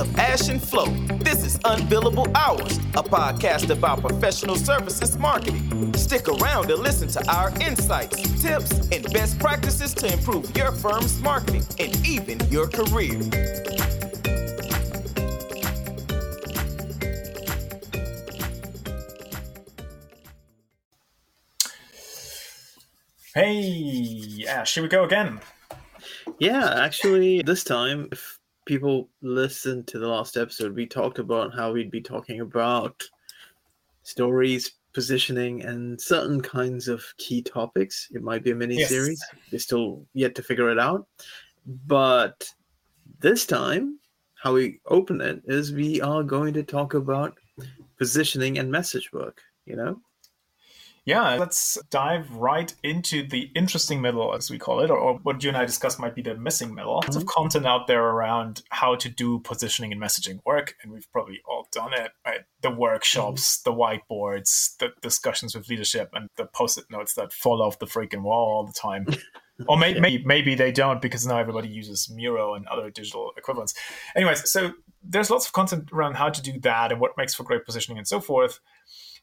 of Ash and Flo. This is Unbillable Hours, a podcast about professional services marketing. Stick around to listen to our insights, tips, and best practices to improve your firm's marketing and even your career. Hey, Ash, here we go again. Yeah, actually, this time, if people listened to the last episode, we talked about how we'd be talking about stories, positioning, and certain kinds of key topics. It might be a mini series. Yes. We're still yet to figure it out. But this time, how we open it is we are going to talk about positioning and message work, you know? Yeah, let's dive right into the interesting middle, as we call it, or, what you and I discussed might be the missing middle. Lots mm-hmm. of content out there around how to do positioning and messaging work, and we've probably all done it, right? The workshops, mm-hmm. the whiteboards, the discussions with leadership, and the post-it notes that fall off the freaking wall all the time. or may- yeah. maybe maybe they don't because now everybody uses Miro and other digital equivalents. Anyways, so there's lots of content around how to do that and what makes for great positioning and so forth.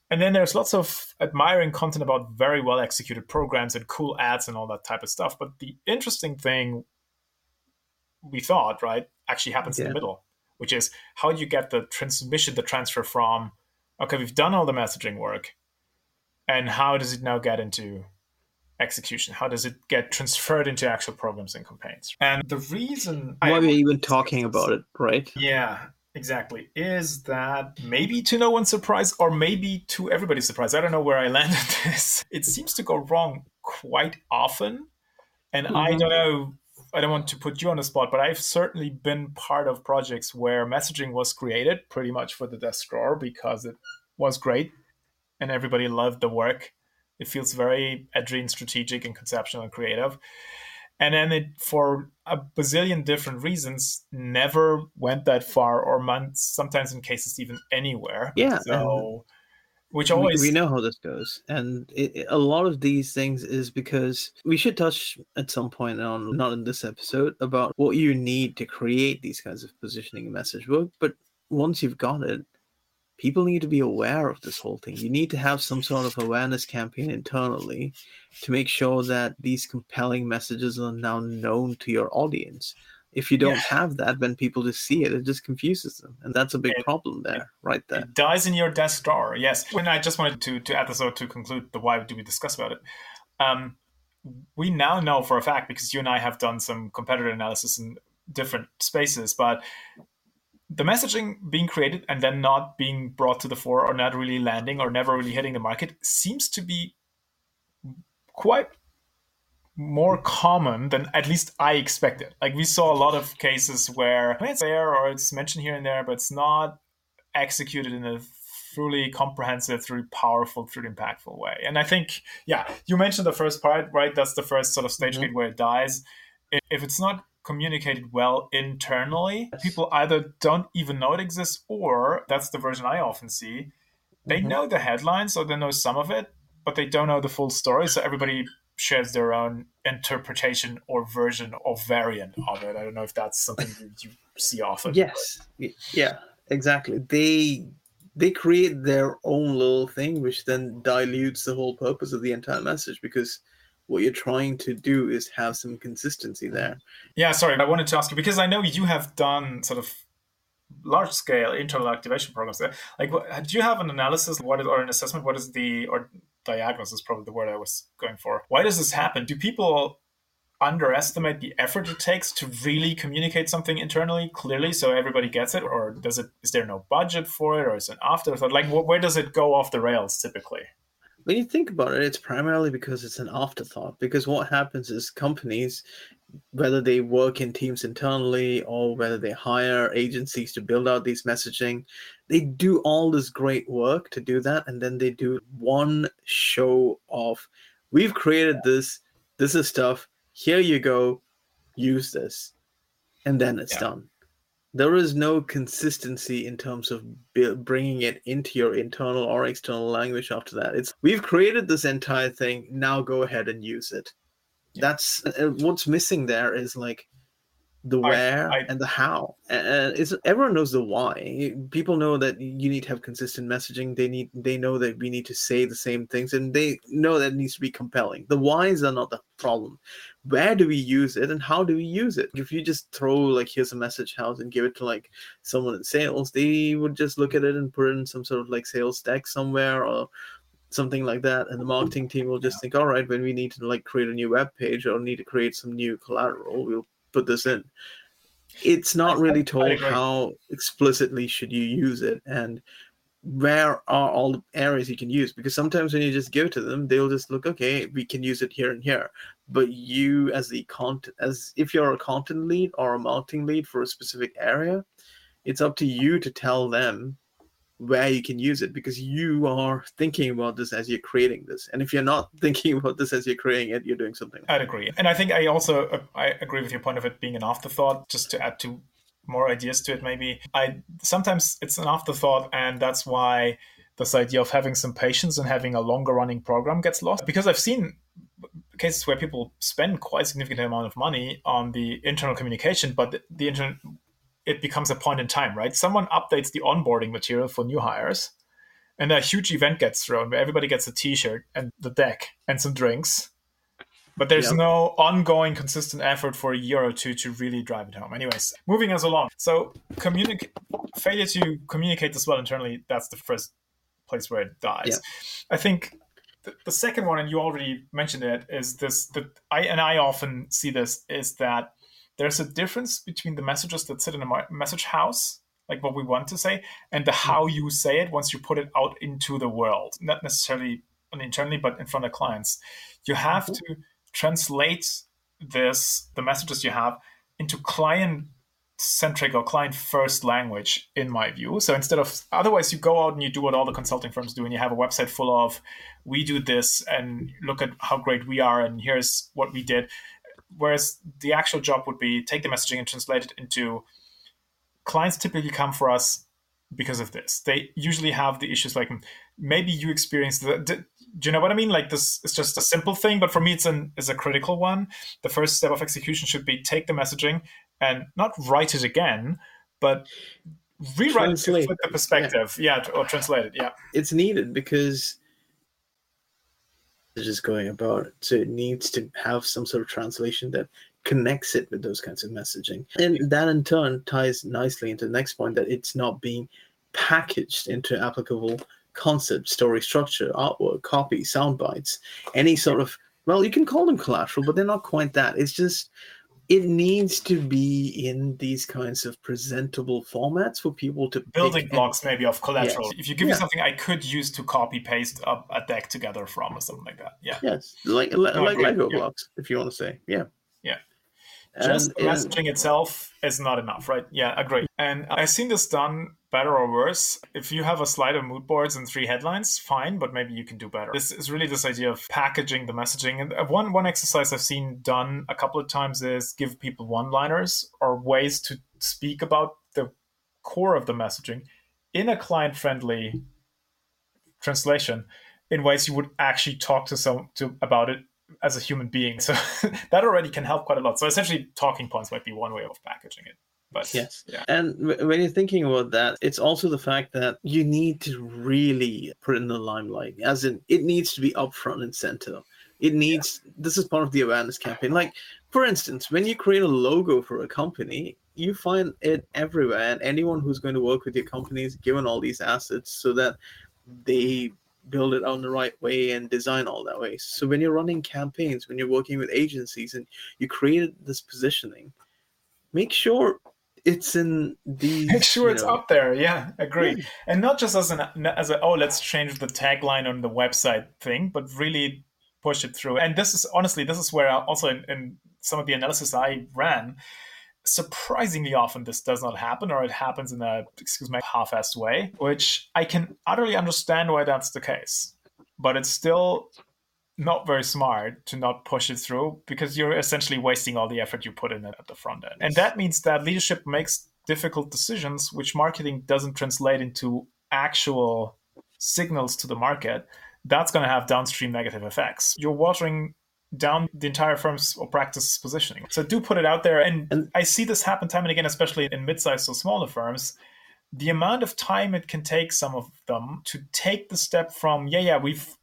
And then there's lots of admiring content about very well executed programs and cool ads and all that type of stuff. But the interesting thing we thought, right, actually happens yeah. in the middle, which is how do you get the transmission, the transfer from, okay, we've done all the messaging work, and how does it now get into execution? How does it get transferred into actual programs and campaigns? And the reason why we're even talking about it, right? Yeah. Exactly. Is that maybe to no one's surprise or maybe to everybody's surprise? I don't know where I landed this. It seems to go wrong quite often. And mm-hmm. I don't know, I don't want to put you on the spot, but I've certainly been part of projects where messaging was created pretty much for the desk drawer because it was great and everybody loved the work. It feels very edgy and strategic and conceptual and creative and then it for a bazillion different reasons never went that far or months sometimes in cases even anywhere. Yeah so which always we, we know how this goes. And it, a lot of these things is because we should touch at some point on not in this episode about what you need to create these kinds of positioning message work but once you've got it people need to be aware of this whole thing. You need to have some sort of awareness campaign internally to make sure that these compelling messages are now known to your audience. If you don't yeah. have that, when people just see it, it just confuses them, and that's a big it, problem there, it, right there. It dies in your desk drawer. Yes. When I just wanted to to add this out to conclude the why do we discuss about it. Um, we now know for a fact because you and I have done some competitor analysis in different spaces, but the messaging being created and then not being brought to the fore or not really landing or never really hitting the market seems to be quite more common than at least I expected. Like we saw a lot of cases where it's there or it's mentioned here and there, but it's not executed in a truly comprehensive, truly powerful, truly impactful way. And I think, yeah, you mentioned the first part, right? That's the first sort of stage mm-hmm. gate where it dies. If it's not communicated well internally. People either don't even know it exists, or that's the version I often see. They mm-hmm. know the headlines or they know some of it, but they don't know the full story. So everybody shares their own interpretation or version or variant of it. I don't know if that's something you see often. Yes. But... Yeah, exactly. They they create their own little thing which then dilutes the whole purpose of the entire message because what you're trying to do is have some consistency mm. there. Yeah, sorry, I wanted to ask you because I know you have done sort of large scale internal activation programs. Like, do you have an analysis what is, or an assessment? What is the or diagnosis is probably the word I was going for. Why does this happen? Do people underestimate the effort it takes to really communicate something internally clearly so everybody gets it or does it is there no budget for it or is it an afterthought like where does it go off the rails typically when you think about it, it's primarily because it's an afterthought. Because what happens is companies, whether they work in teams internally or whether they hire agencies to build out these messaging, they do all this great work to do that. And then they do one show of, we've created this, this is stuff, here you go, use this. And then it's yeah. done there is no consistency in terms of bringing it into your internal or external language after that. It's we've created this entire thing now go ahead and use it. Yeah. that's uh, what's missing there is like the where I, I, and the how. And it's everyone knows the why. People know that you need to have consistent messaging. They need they know that we need to say the same things and they know that it needs to be compelling. The whys are not the problem where do we use it and how do we use it? If you just throw like here's a message house and give it to like someone in sales they would just look at it and put it in some sort of like sales deck somewhere or something like that and the marketing team will just think all right when we need to like create a new web page or need to create some new collateral we'll put this in. It's not really told how explicitly should you use it and where are all the areas you can use? Because sometimes when you just give to them they'll just look okay we can use it here and here. But you as the content as if you're a content lead or a marketing lead for a specific area it's up to you to tell them where you can use it because you are thinking about this as you're creating this. And if you're not thinking about this as you're creating it you're doing something i'd agree. And i think i also uh, i agree with your point of it being an afterthought just to add to more ideas to it maybe i sometimes it's an afterthought and that's why this idea of having some patience and having a longer running program gets lost because i've seen cases where people spend quite significant amount of money on the internal communication but the, the internal it becomes a point in time, right? Someone updates the onboarding material for new hires, and a huge event gets thrown where everybody gets a T-shirt and the deck and some drinks. But there's no ongoing consistent effort for a year or two to really drive it home. Anyways, moving us along. So communicate failure to communicate this well internally, that's the first place where it dies. I think the, the second one, and you already mentioned it, is this that I and I often see this is that there's a difference between the messages that sit in a message house like what we want to say and the how you say it once you put it out into the world not necessarily internally but in front of clients you have mm-hmm. to translate this the messages you have into client centric or client first language in my view so instead of otherwise you go out and you do what all the consulting firms do and you have a website full of we do this and look at how great we are and here's what we did whereas the actual job would be take the messaging and translate it into clients typically come for us because of this. They usually have the issues like maybe you experience the, the, do you know what I mean? Like this is just a simple thing, but for me it's an is a critical one. The first step of execution should be take the messaging and not write it again, but rewrite translate. it with the perspective. Yeah. yeah, or translate it. Yeah. It's needed because is going about. So it needs to have some sort of translation that connects it with those kinds of messaging. And that in turn ties nicely into the next point that it's not being packaged into applicable concept, story structure, artwork, copy, sound bites, any sort of well, you can call them collateral, but they're not quite that. It's just it needs to be in these kinds of presentable formats for people to building blocks and, maybe of collateral. Yes. If you give yeah. me something I could use to copy paste a, a, deck together from or something like that. Yeah. Yes, like no, like Lego yeah. blocks, if you want to say. Yeah. Yeah. Just and, messaging and, itself is not enough, right? Yeah, agree. And I've seen this done better or worse. If you have a slide of mood boards and three headlines, fine, but maybe you can do better. This is really this idea of packaging the messaging. And uh, one one exercise I've seen done a couple of times is give people one-liners or ways to speak about the core of the messaging in a client-friendly translation in ways you would actually talk to some to about it as a human being. So that already can help quite a lot. So essentially talking points might be one way of packaging it. But yes, yeah. and when you're thinking about that, it's also the fact that you need to really put it in the limelight, as in it needs to be up front and center. It needs yeah. this is part of the awareness campaign. Like, for instance, when you create a logo for a company, you find it everywhere, and anyone who's going to work with your company is given all these assets so that they build it on the right way and design all that way. So when you're running campaigns, when you're working with agencies, and you created this positioning, make sure it's in the make sure it's know. up there yeah agree yeah. and not just as an as a oh let's change the tagline on the website thing but really push it through and this is honestly this is where I also in, in some of the analysis i ran surprisingly often this does not happen or it happens in a excuse me half-assed way which i can utterly understand why that's the case but it's still not very smart to not push it through because you're essentially wasting all the effort you put in it at the front end. And that means that leadership makes difficult decisions, which marketing doesn't translate into actual signals to the market. That's going to have downstream negative effects. You're watering down the entire firm's or practice positioning. So do put it out there. And, and I see this happen time and again, especially in mid-sized or smaller firms. The amount of time it can take some of them to take the step from, yeah, yeah, we've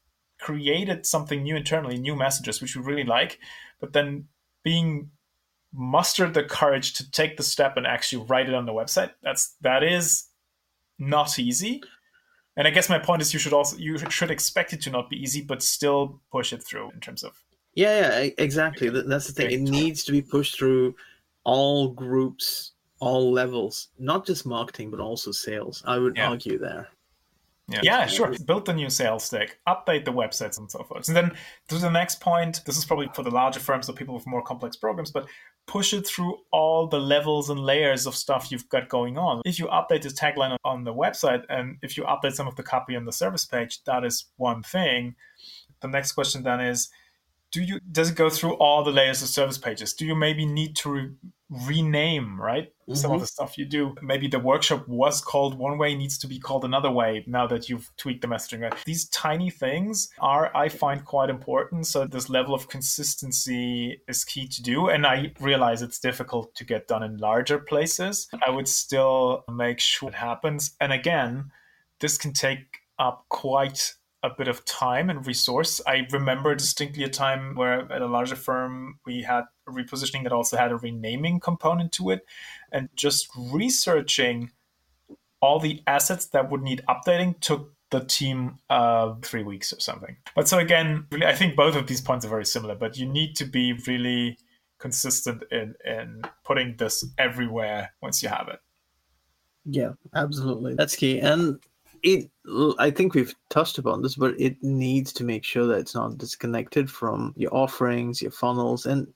created something new internally, new messages, which we really like, but then being mustered the courage to take the step and actually write it on the website. That's that is not easy. And I guess my point is you should also you should expect it to not be easy, but still push it through in terms of yeah, yeah, exactly. That's the thing. It needs to be pushed through all groups, all levels, not just marketing, but also sales. I would yeah. argue there. Yeah. yeah, sure. Build the new sales deck, update the websites and so forth. And then to the next point, this is probably for the larger firms or people with more complex programs, but push it through all the levels and layers of stuff you've got going on. If you update the tagline on the website and if you update some of the copy on the service page, that is one thing. The next question then is do you does it go through all the layers of service pages do you maybe need to re- rename right mm-hmm. some of mm-hmm. the stuff you do maybe the workshop was called one way needs to be called another way now that you've tweaked the messaging right? these tiny things are i find quite important so this level of consistency is key to do and i realize it's difficult to get done in larger places i would still make sure it happens and again this can take up quite a bit of time and resource. I remember distinctly a time where at a larger firm we had a repositioning that also had a renaming component to it, and just researching all the assets that would need updating took the team uh, three weeks or something. But so again, really, I think both of these points are very similar. But you need to be really consistent in in putting this everywhere once you have it. Yeah, absolutely. That's key. And it i think we've touched upon this but it needs to make sure that it's not disconnected from your offerings your funnels and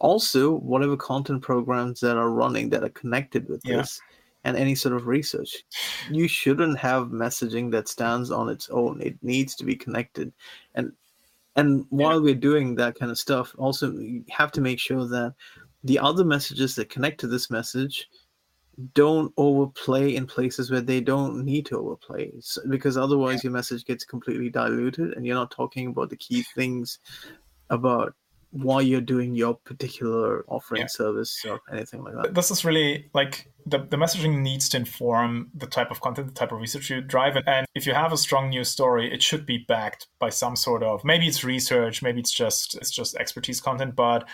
also whatever content programs that are running that are connected with yeah. this and any sort of research you shouldn't have messaging that stands on its own it needs to be connected and and while yeah. we're doing that kind of stuff also you have to make sure that the other messages that connect to this message don't overplay in places where they don't need to overplay so, because otherwise your message gets completely diluted and you're not talking about the key things about why you're doing your particular offering yeah. service or anything like that this is really like the, the messaging needs to inform the type of content the type of research you drive and if you have a strong news story it should be backed by some sort of maybe it's research maybe it's just it's just expertise content but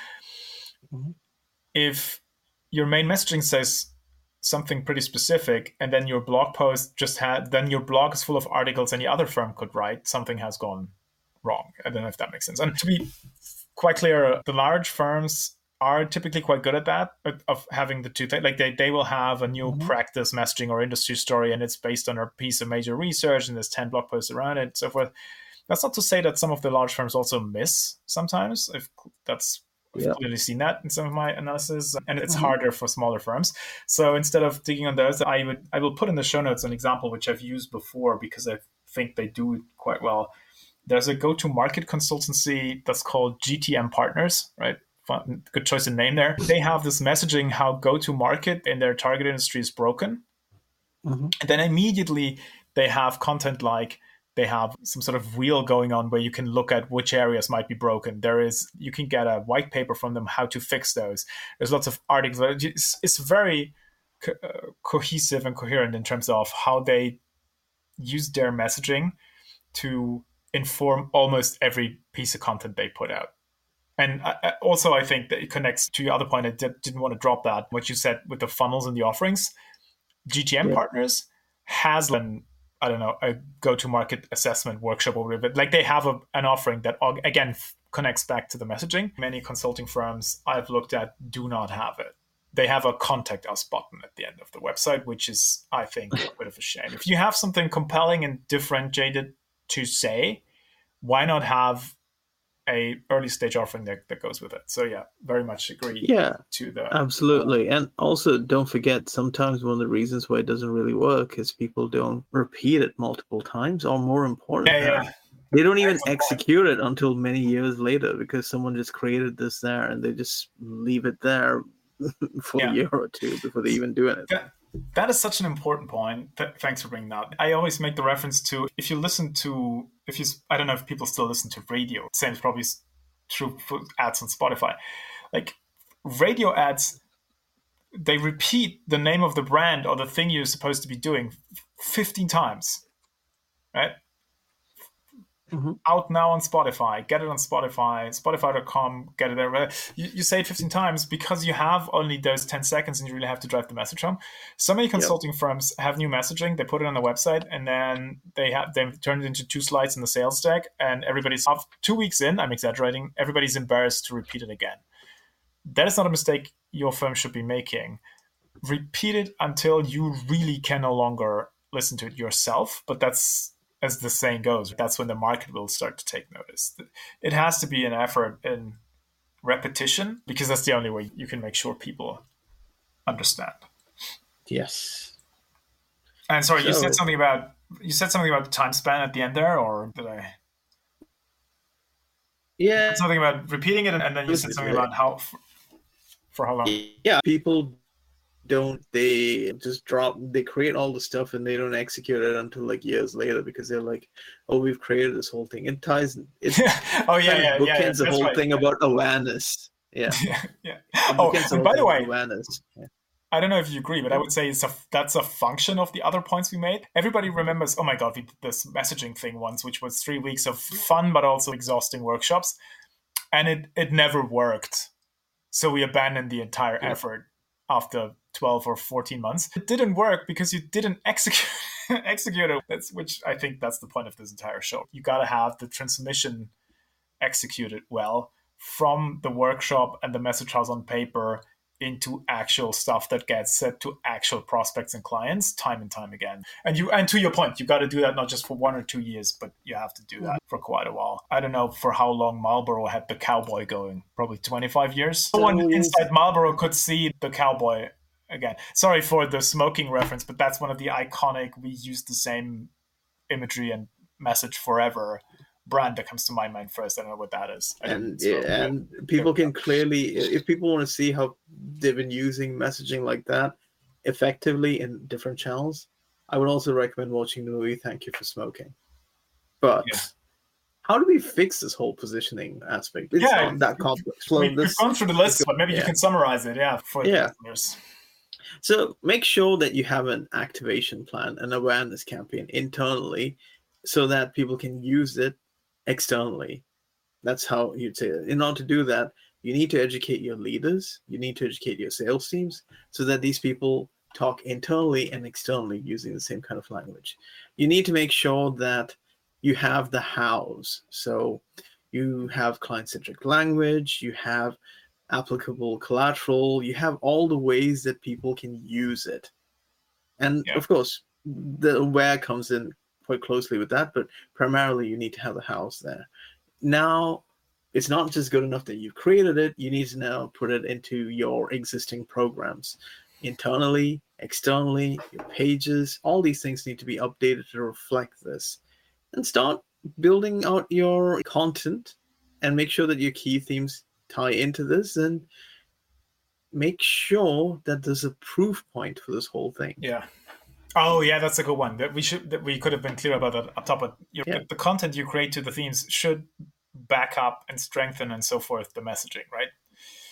mm-hmm. if your main messaging says something pretty specific and then your blog post just had then your blog is full of articles any other firm could write something has gone wrong. I don't know if that makes sense. And to be quite clear the large firms are typically quite good at that of having the two things like they, they will have a new mm-hmm. practice messaging or industry story and it's based on a piece of major research and there's 10 blog posts around it and so forth. That's not to say that some of the large firms also miss sometimes if that's We've yeah. clearly seen that in some of my analysis, and it's mm-hmm. harder for smaller firms. So instead of digging on those, I would I will put in the show notes an example which I've used before because I think they do it quite well. There's a go-to-market consultancy that's called GTM Partners, right? Fun, good choice in name there. They have this messaging how go-to-market in their target industry is broken. Mm-hmm. And then immediately they have content like they have some sort of wheel going on where you can look at which areas might be broken. There is you can get a white paper from them how to fix those. There's lots of articles. It's, it's very co- uh, cohesive and coherent in terms of how they use their messaging to inform almost every piece of content they put out. And I, also, I think that it connects to your other point. I did, not want to drop that. What you said with the funnels and the offerings, GTM yeah. partners has an I don't know, a go to market assessment workshop or whatever. Like they have a, an offering that, again, f- connects back to the messaging. Many consulting firms I've looked at do not have it. They have a contact us button at the end of the website, which is, I think, a bit of a shame. If you have something compelling and differentiated to say, why not have a early stage offering that, that goes with it. So yeah, very much agree. Yeah, to the absolutely, and also don't forget sometimes one of the reasons why it doesn't really work is people don't repeat it multiple times, or more important, yeah, yeah. they don't even execute it until many years later because someone just created this there and they just leave it there for yeah. a year or two before they even do anything. That is such an important point. Th- thanks for bringing that. I always make the reference to if you listen to, if you, I don't know if people still listen to radio. Same is probably through ads on Spotify. Like radio ads, they repeat the name of the brand or the thing you're supposed to be doing 15 times, right? Mm-hmm. Out now on Spotify. Get it on Spotify, spotify.com, get it there. You, you, say it 15 times because you have only those 10 seconds and you really have to drive the message home. So many consulting yep. firms have new messaging, they put it on the website and then they have they turn it into two slides in the sales deck and everybody's off two weeks in, I'm exaggerating, everybody's embarrassed to repeat it again. That is not a mistake your firm should be making. Repeat it until you really can no longer listen to it yourself, but that's as the saying goes, that's when the market will start to take notice. It has to be an effort in repetition because that's the only way you can make sure people understand. Yes. And sorry, so, you said something about you said something about the time span at the end there, or did I? Yeah. Something about repeating it, and then you said something about how for how long. Yeah, people don't they just drop they create all the stuff and they don't execute it until like years later because they're like oh we've created this whole thing it ties it oh yeah yeah, bookends yeah, yeah, the whole right. thing about awareness yeah yeah, yeah. oh and by the way awareness yeah. I don't know if you agree, but I would say it's a, that's a function of the other points we made. Everybody mm-hmm. remembers, oh my God, we did this messaging thing once, which was three weeks of mm-hmm. fun but also exhausting workshops. And it, it never worked. So we abandoned the entire yeah. effort after 12 or 14 months. It didn't work because you didn't execute execute it. That's which I think that's the point of this entire show. You got to have the transmission executed well from the workshop and the message house on paper into actual stuff that gets set to actual prospects and clients time and time again. And you and to your point, you got to do that not just for one or two years, but you have to do that for quite a while. I don't know for how long Marlboro had the cowboy going, probably 25 years. Someone inside Marlboro could see the cowboy again. Sorry for the smoking reference, but that's one of the iconic we use the same imagery and message forever brand that comes to my mind first. I don't know what that is. And yeah, and people can clearly, if people want to see how they've been using messaging like that effectively in different channels, I would also recommend watching the movie Thank You for Smoking. But yeah. how do we fix this whole positioning aspect? It's yeah, not that complex. we, have gone through the list, but maybe yeah. you can summarize it. Yeah, for yeah. listeners. So make sure that you have an activation plan, an awareness campaign internally, so that people can use it externally. That's how you'd say it. In order to do that, you need to educate your leaders, you need to educate your sales teams so that these people talk internally and externally using the same kind of language. You need to make sure that you have the hows. So you have client centric language, you have applicable collateral, you have all the ways that people can use it. And yeah. of course, the where comes in quite closely with that, but primarily you need to have the house there. Now, it's not just good enough that you've created it, you need to now put it into your existing programs internally, externally, your pages, all these things need to be updated to reflect this. And start building out your content and make sure that your key themes tie into this and make sure that there's a proof point for this whole thing. Yeah. Oh yeah, that's a good one. That we should that we could have been clear about that up top. But yeah. the content you create to the themes should back up and strengthen and so forth the messaging, right?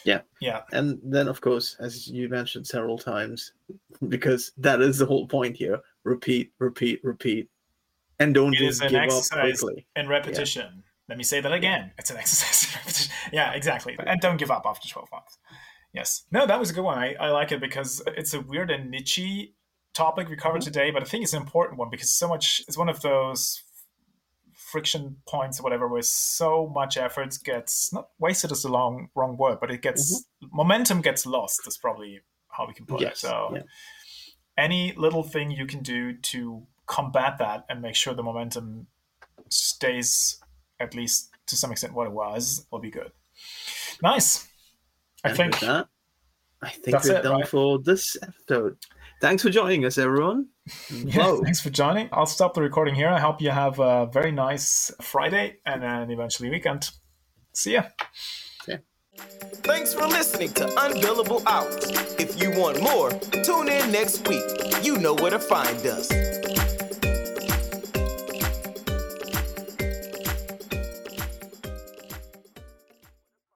Yeah. Yeah. And then of course, as you mentioned several times, because that is the whole point here. Repeat, repeat, repeat. And don't it just give up quickly. And repetition. Let me say that again. It's an exercise. Yeah, exactly. And don't give up after 12 months. Yes. No, that was a good one. I, I like it because it's a weird and nichey topic we covered mm-hmm. today, but I think it's an important one because so much it's one of those friction points or whatever where so much effort gets not wasted is the long wrong word, but it gets mm-hmm. momentum gets lost is probably how we can put yes. it. So yeah. any little thing you can do to combat that and make sure the momentum stays at least to some extent what it was will be good. Nice. I and think that, I think we're it, done right? for this episode. Thanks for joining us, everyone. yeah, thanks for joining. I'll stop the recording here. I hope you have a very nice Friday and then eventually weekend. See ya. Yeah. Thanks for listening to Unbillable Hours. If you want more, tune in next week. You know where to find us.